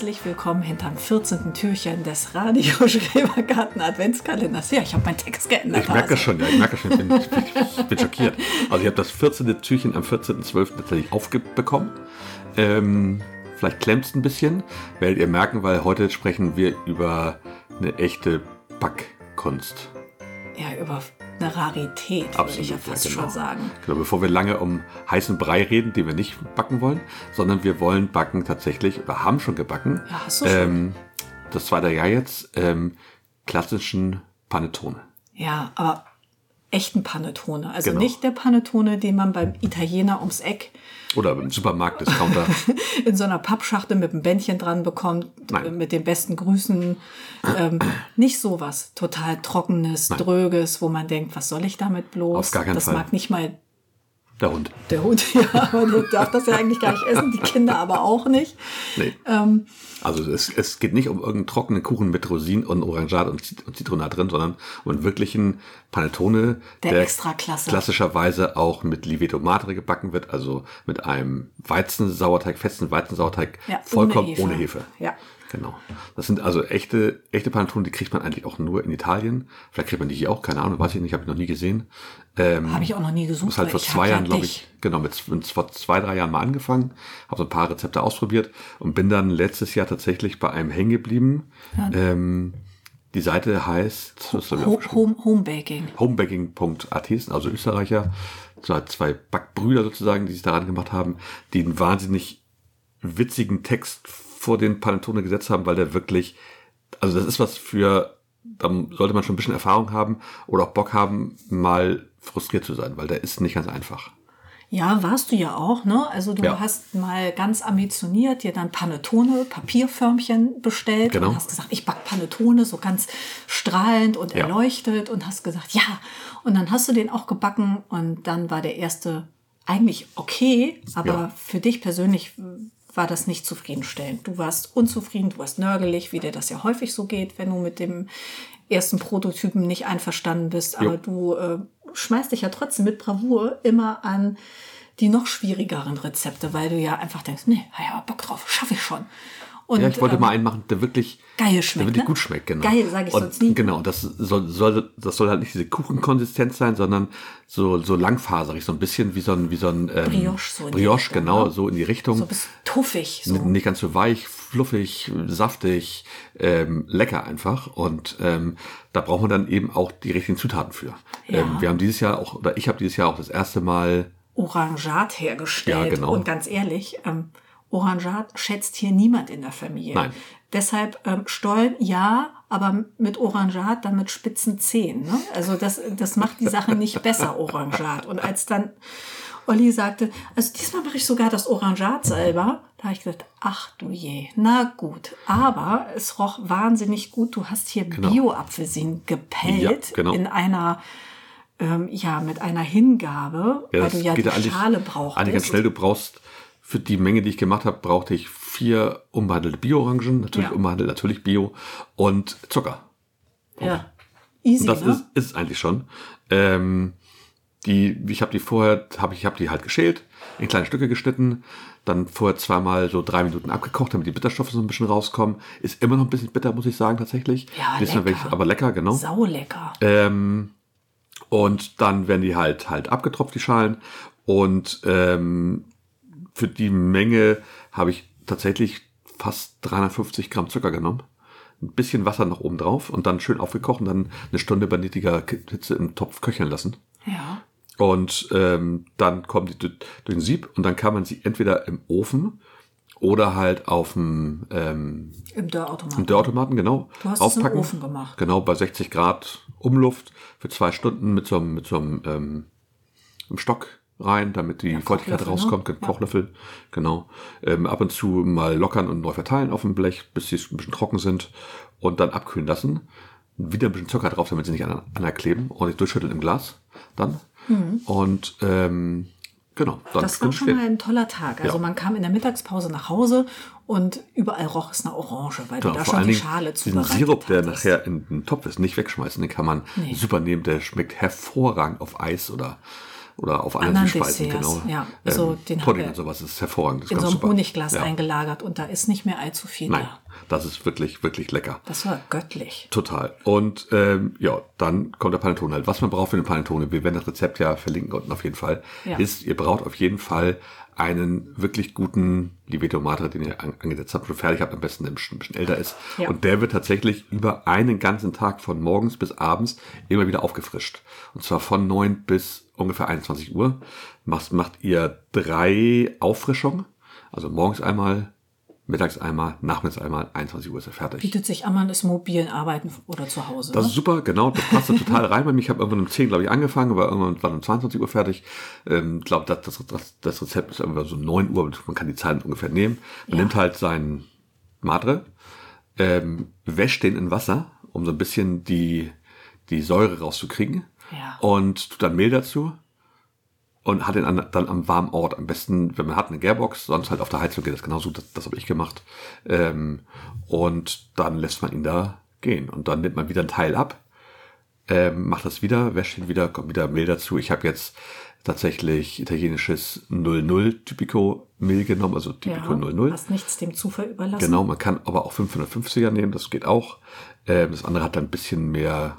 willkommen hinterm 14. Türchen des Radio Schrebergarten Adventskalenders. Ja, ich habe meinen Text geändert. Ich merke das schon, ja, ich merke schon, ich bin, ich bin, ich bin schockiert. Also ich habe das 14. Türchen am 14.12. tatsächlich aufbekommen. Ähm, vielleicht klemmt es ein bisschen, werdet ihr merken, weil heute sprechen wir über eine echte Backkunst. Ja, über eine Rarität, würde ich ja Absolut, ja, fast genau. schon sagen. Genau, bevor wir lange um heißen Brei reden, den wir nicht backen wollen, sondern wir wollen backen tatsächlich, oder haben schon gebacken, Ja, hast du schon. ähm, das zweite Jahr jetzt, ähm, klassischen Panettone. Ja, aber echten Panettone. Also Genau. nicht der Panettone, den man beim Italiener ums Eck Oder im Supermarkt, Discounter. in so einer Pappschachtel mit einem Bändchen dran bekommt, Nein. äh, mit den besten Grüßen. Ähm, nicht sowas total trockenes, dröges, wo man denkt, was soll ich damit bloß? Auf gar keinen das Fall. mag nicht mal Der Hund. der Hund, ja, aber der darf das ja eigentlich gar nicht essen, die Kinder aber auch nicht. Nee. Ähm. also es, es geht nicht um irgendeinen trockenen Kuchen mit Rosinen und Orangat und, und Zitronat drin, sondern um einen wirklichen Panettone, Der Extraklasse. klassischerweise auch mit Liveto Madre gebacken wird, also mit einem Weizensauerteig, festen Weizensauerteig, Ja, vollkommen ohne Hefe. Ja. Genau. Das sind also echte, echte Panettone, die kriegt man eigentlich auch nur in Italien. Vielleicht kriegt man die hier auch, keine Ahnung, weiß ich nicht, habe ich noch nie gesehen. Ähm, Habe ich auch noch nie gesucht. muss halt vor zwei ja Jahren, glaube ich, genau, mit, mit vor zwei, drei Jahren mal angefangen, habe so ein paar Rezepte ausprobiert und bin dann letztes Jahr tatsächlich bei einem hängen geblieben. Ähm, die Seite heißt Homebaking. homebaking.at sind also Österreicher, zwei, zwei Backbrüder sozusagen, die sich daran gemacht haben, die einen wahnsinnig witzigen Text vor den Panettone gesetzt haben, weil der wirklich, also das ist was für, da sollte man schon ein bisschen Erfahrung haben oder auch Bock haben, mal frustriert zu sein, weil der ist nicht ganz einfach. Ja, warst du ja auch, ne? Also du Ja. hast mal ganz ambitioniert dir dann Panettone, Papierförmchen bestellt Genau. und hast gesagt, ich back Panettone so ganz strahlend und Ja. erleuchtet und hast gesagt, ja. Und dann hast du den auch gebacken und dann war der erste eigentlich okay, aber Ja. für dich persönlich war das nicht zufriedenstellend. Du warst unzufrieden, du warst nörgelig, wie dir das ja häufig so geht, wenn du mit dem ersten Prototypen nicht einverstanden bist. Aber Jo. du äh, schmeißt dich ja trotzdem mit Bravour immer an die noch schwierigeren Rezepte, weil du ja einfach denkst, nee, hab ja Bock drauf, schaffe ich schon. Und, Ja, ich wollte ähm, mal einen machen, der wirklich geil schmeckt, Der wirklich ne? gut schmeckt, genau. Geil, sag ich und, sonst nie. Genau, das soll, soll, das soll halt nicht diese Kuchenkonsistenz sein, sondern so, so langfaserig, so ein bisschen wie so ein, wie so ein ähm, Brioche so Brioche, Richtung, genau, ne? so in die Richtung. so ein bisschen tuffig. So. Nicht ganz so weich, fluffig, saftig, ähm, lecker einfach. Und ähm, da braucht man dann eben auch die richtigen Zutaten für. Ja. Ähm, wir haben dieses Jahr auch, oder ich habe dieses Jahr auch das erste Mal Orangat hergestellt. Ja, genau. Und ganz ehrlich, ähm, Orangat schätzt hier niemand in der Familie. Nein. Deshalb ähm, Stollen ja, aber mit Orangat dann mit spitzen Zähnen. Ne? Also das, das macht die Sache nicht besser, Orangat. Und als dann Olli sagte, also diesmal mache ich sogar das Orangat selber, da habe ich gedacht, ach du je, na gut. Aber es roch wahnsinnig gut. Du hast hier Bio-Apfelsinen gepellt Ja, genau. in einer ähm, ja, mit einer Hingabe, Ja, weil du ja die Schale brauchtest. eigentlich ganz schnell. Du brauchst für die Menge, die ich gemacht habe, brauchte ich vier unbehandelte Bio-Orangen, natürlich Ja. unbehandelt, natürlich Bio und Zucker. Ja. Easy, Und das ne? ist, ist es eigentlich schon. Ähm, die, ich habe die vorher, habe ich habe die halt geschält, in kleine Stücke geschnitten, dann vorher zweimal so drei Minuten abgekocht, damit die Bitterstoffe so ein bisschen rauskommen. Ist immer noch ein bisschen bitter, muss ich sagen, tatsächlich. Ja, Diesmal lecker. ich- aber lecker, genau. Saulecker. Ähm, und dann werden die halt halt abgetropft, die Schalen. Und ähm, für die Menge habe ich tatsächlich fast 350 Gramm Zucker genommen. Ein bisschen Wasser noch oben drauf und dann schön aufgekocht und dann eine Stunde bei niedriger Hitze im Topf köcheln lassen. Ja. Und ähm, dann kommen die durch den Sieb und dann kann man sie entweder im Ofen oder halt auf dem ähm, Im Dörrautomaten. im Dörrautomaten, genau. Du hast es im Ofen gemacht. Genau, bei 60 Grad Umluft für zwei Stunden mit so einem, mit so einem, ähm, einem Stock rein, damit die Feuchtigkeit Kochlöffel, ne? rauskommt, ne? Ja. Kochlöffel, genau. Ähm, ab und zu mal lockern und neu verteilen auf dem Blech, bis sie ein bisschen trocken sind und dann abkühlen lassen. Wieder ein bisschen Zucker drauf, damit sie nicht an- anerkleben. Ordentlich durchschütteln im Glas dann. Und ähm, genau, dann Mhm. Das war schon stehen. mal ein toller Tag. Also Ja. man kam in der Mittagspause nach Hause und überall roch es nach Orange, weil Ja, du da schon die Schale zubereitet Sirup, der hattest. nachher in den Topf ist, nicht wegschmeißen. Den kann man Nee. super nehmen. Der schmeckt hervorragend auf Eis oder, oder auf anderen Anderen. Desserts, Genau. ja. Also den haben Pudding und sowas ist hervorragend. Das in so einem super. Honigglas ja. eingelagert und da ist nicht mehr allzu viel Nein. da. Das ist wirklich, wirklich lecker. Das war göttlich. Total. Und ähm, ja, dann kommt der Panettone halt. Was man braucht für eine Panettone, wir werden das Rezept ja verlinken unten auf jeden Fall, Ja. ist, ihr braucht auf jeden Fall einen wirklich guten Liveto Madre, den ihr an, angesetzt habt, schon fertig habt, am besten der ein bisschen, ein bisschen älter ist. Ja. Und der wird tatsächlich über einen ganzen Tag von morgens bis abends immer wieder aufgefrischt. Und zwar von 9 bis ungefähr 21 Uhr. Macht, macht ihr drei Auffrischungen. Also morgens einmal, mittags einmal, nachmittags einmal, 21 Uhr ist er fertig. Bietet sich an, man ist mobilen Arbeiten oder zu Hause. Das ne? ist super, genau, das passt da total rein bei mir. Ich habe irgendwann um 10, glaube ich, angefangen, aber irgendwann war um 22 Uhr fertig. Ich ähm, glaube, das, das, das, das Rezept ist irgendwann so 9 Uhr, man kann die Zeit ungefähr nehmen. Man Ja. nimmt halt seinen Madre, ähm, wäscht den in Wasser, um so ein bisschen die, die Säure rauszukriegen. Ja. Und tut dann Mehl dazu und hat ihn an, dann am warmen Ort. Am besten, wenn man hat eine Gärbox, sonst halt auf der Heizung geht das genauso. Das, das habe ich gemacht. Ähm, und dann lässt man ihn da gehen. Und dann nimmt man wieder ein Teil ab, ähm, macht das wieder, wäscht ihn wieder, kommt wieder Mehl dazu. Ich habe jetzt tatsächlich italienisches 00 Typico Mehl genommen, also Typico 00. Hast nichts dem Zufall überlassen. Genau, man kann aber auch 550er nehmen, das geht auch. Ähm, das andere hat dann ein bisschen mehr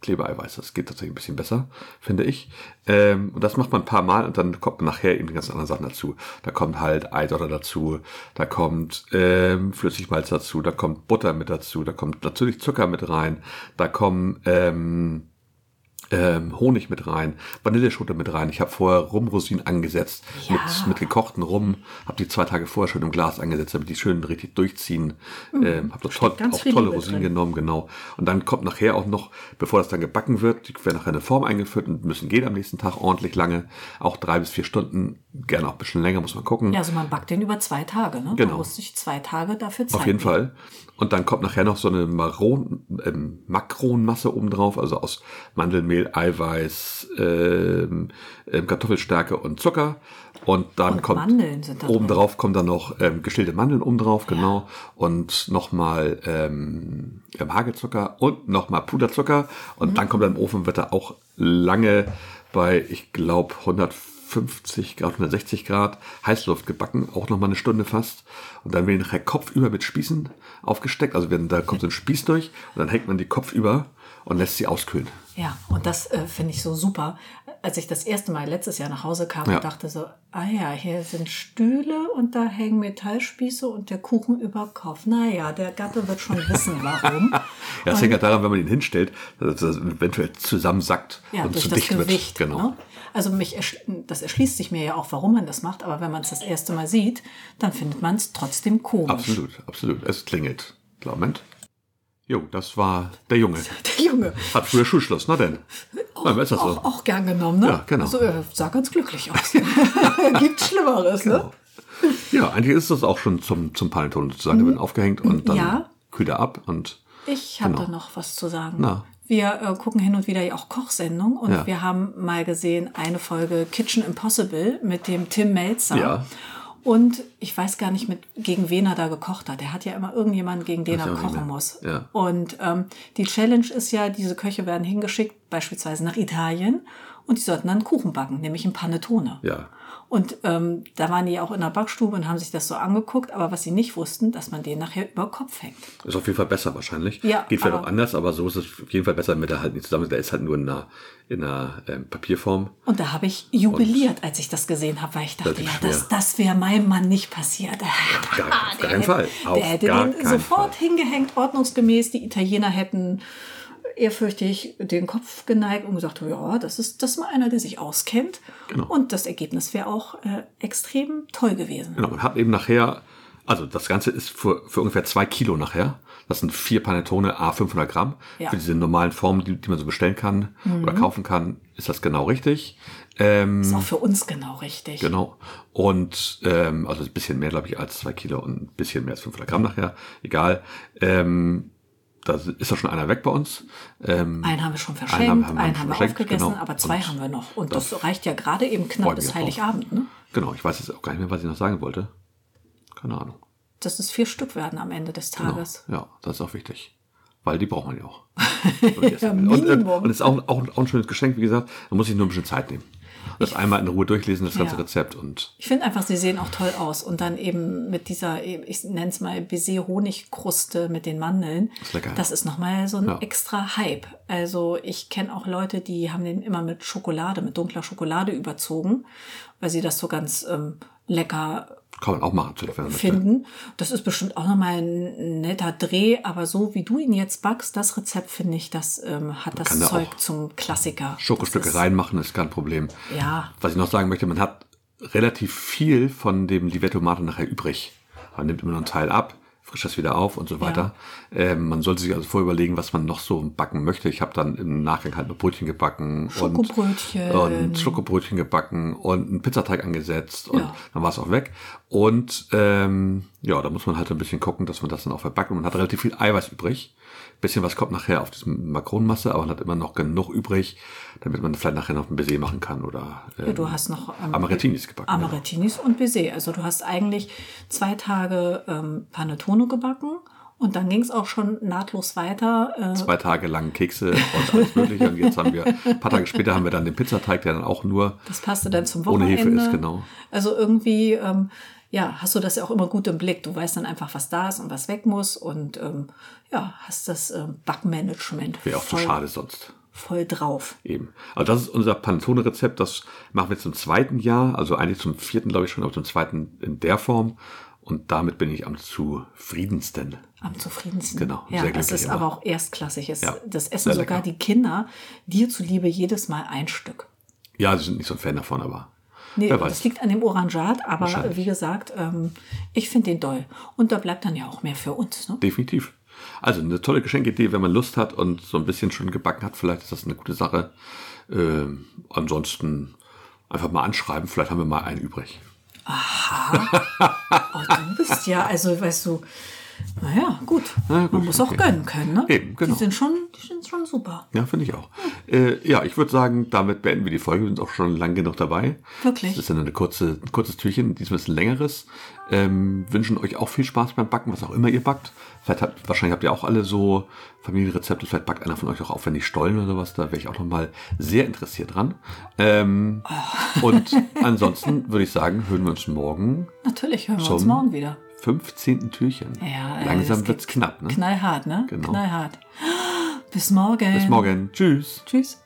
Klebeeiweiß, das geht tatsächlich ein bisschen besser, finde ich. Ähm, und das macht man ein paar Mal und dann kommt man nachher eben die ganzen anderen Sachen dazu. Da kommt halt Eidorder dazu, da kommt ähm, Flüssigmalz dazu, da kommt Butter mit dazu, da kommt natürlich Zucker mit rein, da kommen ähm, ähm, Honig mit rein, Vanilleschote mit rein. Ich habe vorher Rumrosinen angesetzt Ja. mit, mit gekochten Rum, habe die zwei Tage vorher schon im Glas angesetzt, damit die schön richtig durchziehen. Ähm, habe toll, auch tolle Liebe Rosinen drin. genommen, genau. Und dann kommt nachher auch noch, bevor das dann gebacken wird, die werden nachher in eine Form eingeführt und müssen gehen am nächsten Tag ordentlich lange, auch drei bis vier Stunden, gerne auch ein bisschen länger, muss man gucken. Ja, also man backt den über zwei Tage. Ne? Genau. Man muss sich zwei Tage dafür Zeit Auf jeden nehmen. Fall. Und dann kommt nachher noch so eine Maron, ähm, Makronmasse oben drauf, also aus Mandelmehl, Eiweiß, ähm, ähm, Kartoffelstärke und Zucker. Und dann Und kommt Mandeln sind da oben drin. drauf kommen dann noch ähm, geschälte Mandeln oben drauf, genau. Und nochmal ähm, ähm, Hagelzucker und nochmal Puderzucker. Und dann kommt er im Ofen, wird er auch lange bei, ich glaube, 150 Grad, 160 Grad Heißluft gebacken, auch nochmal eine Stunde fast. Und dann werden nachher kopfüber mit Spießen aufgesteckt. Also wenn, da kommt so ein Spieß durch und dann hängt man die kopfüber und lässt sie auskühlen. Ja, und das äh, finde ich so super. Als ich das erste Mal letztes Jahr nach Hause kam Ja. und dachte so, ah ja, hier sind Stühle und da hängen Metallspieße und der Kuchen über Kopf. Naja, der Gatte wird schon wissen, warum. Ja, das hängt ja daran, wenn man ihn hinstellt, dass das eventuell zusammensackt Ja, und durch zu das dicht Gewicht. wird. Genau. Ne? Also mich das erschließt sich mir ja auch, warum man das macht, aber wenn man es das erste Mal sieht, dann findet man es trotzdem komisch. Absolut, absolut. Es klingelt. Moment. Jo, das war der Junge. Der Junge. Hat früher Schulschluss, na denn? Na, ist das so? Auch, auch gern genommen, ne? Ja, genau. Also, er sah ganz glücklich aus. Gibt Schlimmeres, ne? Ja, eigentlich ist das auch schon zum, zum Panettone sozusagen. Der wird aufgehängt und dann Mhm. Ja. kühlt er ab und Ich habe Genau. da noch was zu sagen. Na. Wir äh, gucken hin und wieder ja auch Kochsendungen und Ja. wir haben mal gesehen eine Folge Kitchen Impossible mit dem Tim Melzer. Ja. Und ich weiß gar nicht, mit, gegen wen er da gekocht hat. Er hat ja immer irgendjemanden, gegen den er kochen muss. Ja. Und ähm, die Challenge ist ja, diese Köche werden hingeschickt, beispielsweise nach Italien, und die sollten dann Kuchen backen, nämlich ein Panettone. ja. Und ähm, da waren die auch in der Backstube und haben sich das so angeguckt, aber was sie nicht wussten, dass man den nachher über Kopf hängt. Ist auf jeden Fall besser wahrscheinlich. Ja, Geht vielleicht auch anders, aber so ist es auf jeden Fall besser, damit er halt nicht zusammen ist. Der ist halt nur in einer, in einer ähm, Papierform. Und da habe ich jubiliert, als ich das gesehen habe, weil ich dachte, Das ja, das, das wäre meinem Mann nicht passiert. Gar, auf gar keinen Fall. Auf Der hätte gar den sofort Fall. hingehängt, ordnungsgemäß. Die Italiener hätten ehrfürchtig den Kopf geneigt und gesagt, ja, das ist das ist mal einer, der sich auskennt. Genau. Und das Ergebnis wäre auch äh, extrem toll gewesen. Genau, und hat eben nachher, also das Ganze ist für, für ungefähr zwei Kilo nachher. Das sind vier Panettone, a 500 Gramm. Ja. Mhm. Für diese normalen Formen, die, die man so bestellen kann oder kaufen kann, ist das genau richtig. Ähm, Ist auch für uns genau richtig. Genau. Und ähm, also ein bisschen mehr, glaube ich, als zwei Kilo und ein bisschen mehr als 500 Gramm nachher. Egal. Ähm, da ist doch schon einer weg bei uns. Ähm, Einen haben wir schon Einen verschenkt, haben- einen haben haben, wir schon wir verschenkt, aufgegessen, genau. aber zwei Und haben wir noch. Und das, reicht ja gerade eben knapp bis. Heiligabend. Ne? genau, ich weiß jetzt auch gar nicht mehr, was ich noch sagen wollte. Keine Ahnung. Dass es vier Stück werden am Ende des Genau. Tages. Ja, das ist auch wichtig. Weil die braucht man ja auch. und, Ja, und, Minimum. und ist auch, auch, auch ein schönes Geschenk, wie gesagt. Man muss sich nur ein bisschen Zeit nehmen. Das einmal in Ruhe durchlesen, das ganze Ja. Rezept und Ich finde einfach, sie sehen auch toll aus. Und dann eben mit dieser, ich nenne es mal Baiser-Honigkruste mit den Mandeln. Ist lecker. Das ist nochmal so ein Ja. extra Hype. Also ich kenne auch Leute, die haben den immer mit Schokolade, mit dunkler Schokolade überzogen, weil sie das so ganz ähm, lecker kann man auch machen, man möchte. finden. Das ist bestimmt auch nochmal ein netter Dreh, aber so wie du ihn jetzt backst, das Rezept finde ich, das ähm, hat das kann da Zeug auch zum Klassiker. Schokostücke Das ist- reinmachen ist kein Problem. Ja. Was ich noch sagen möchte, man hat relativ viel von dem Livetto Mate nachher übrig. Man nimmt immer noch einen Teil ab, frischt das wieder auf und so weiter. Ähm, man sollte sich also vorher überlegen, was man noch so backen möchte. Ich habe dann im Nachgang halt noch Brötchen gebacken Schokobrötchen. und, und Schokobrötchen gebacken und einen Pizzateig angesetzt und Ja. dann war es auch weg. Und ähm, ja, da muss man halt ein bisschen gucken, dass man das dann auch verbackt. Und man hat relativ viel Eiweiß übrig. Bisschen was kommt nachher auf diesem Makronenmasse, aber man hat immer noch genug übrig, damit man vielleicht nachher noch ein Baiser machen kann oder ähm, Ja, du hast noch ähm, Amaretinis gebacken. Amaretinis und Baiser. Also du hast eigentlich zwei Tage ähm, Panettone gebacken und dann ging es auch schon nahtlos weiter. Äh, Zwei Tage lang Kekse und alles mögliche. Und jetzt haben wir, ein paar Tage später haben wir dann den Pizzateig, der dann auch nur das passte dann zum ohne Wochenende. Hefe ist, genau. Also irgendwie, ähm, ja, hast du das ja auch immer gut im Blick. Du weißt dann einfach, was da ist und was weg muss und ähm, ja, hast das ähm, Backmanagement Wäre auch zu voll, schade sonst. voll drauf. Eben. Also das ist unser Panettone-Rezept. Das machen wir zum zweiten Jahr, also eigentlich zum vierten, glaube ich schon, aber zum zweiten in der Form. Und damit bin ich am zufriedensten. Am zufriedensten. Genau, Ja, glücklich ist immer. aber auch erstklassig. Es, Ja, das essen sogar die Kinder dir zuliebe jedes Mal ein Stück. Ja, sie sind nicht so ein Fan davon, aber Nee, wer das weiß. liegt an dem Orangat, aber wie gesagt, ähm, ich finde den doll. Und da bleibt dann ja auch mehr für uns. Ne? Definitiv. Also eine tolle Geschenkidee, wenn man Lust hat und so ein bisschen schon gebacken hat, vielleicht ist das eine gute Sache. Ähm, ansonsten einfach mal anschreiben, vielleicht haben wir mal einen übrig. Oh, du bist ja, also weißt du, naja, gut. Na gut, Man muss auch okay. gönnen können, ne? Eben, genau. Die sind schon, die sind schon super. Ja, finde ich auch. Äh, ja, ich würde sagen, damit beenden wir die Folge. Wir sind auch schon lang genug dabei. Wirklich? Das ist ja nur eine kurze, ein kurzes Türchen, diesmal ist ein längeres. Ähm, wünschen euch auch viel Spaß beim Backen, was auch immer ihr backt. Vielleicht habt, wahrscheinlich habt ihr auch alle so Familienrezepte. Vielleicht backt einer von euch auch aufwendig Stollen oder sowas. Da wäre ich auch noch mal sehr interessiert dran. Ähm, Und ansonsten würde ich sagen, hören wir uns morgen Natürlich hören wir uns morgen wieder. 15. Türchen. Ja, äh, Langsam es wird's knapp, ne? Knallhart, ne? Genau. Knallhart. Bis morgen. Bis morgen. Tschüss. Tschüss.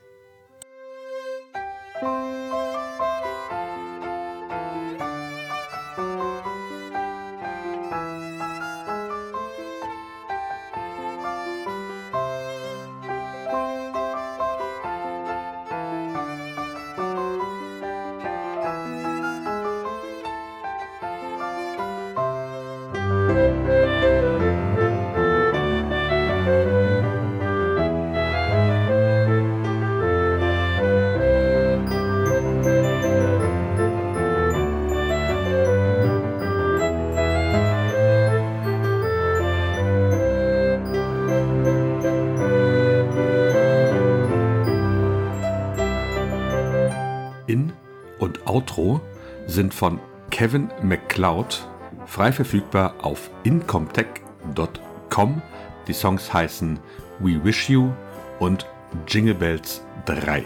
In- und Outro sind von Kevin MacLeod frei verfügbar auf incomtech.com. Die Songs heißen We Wish You und Jingle Bells 3.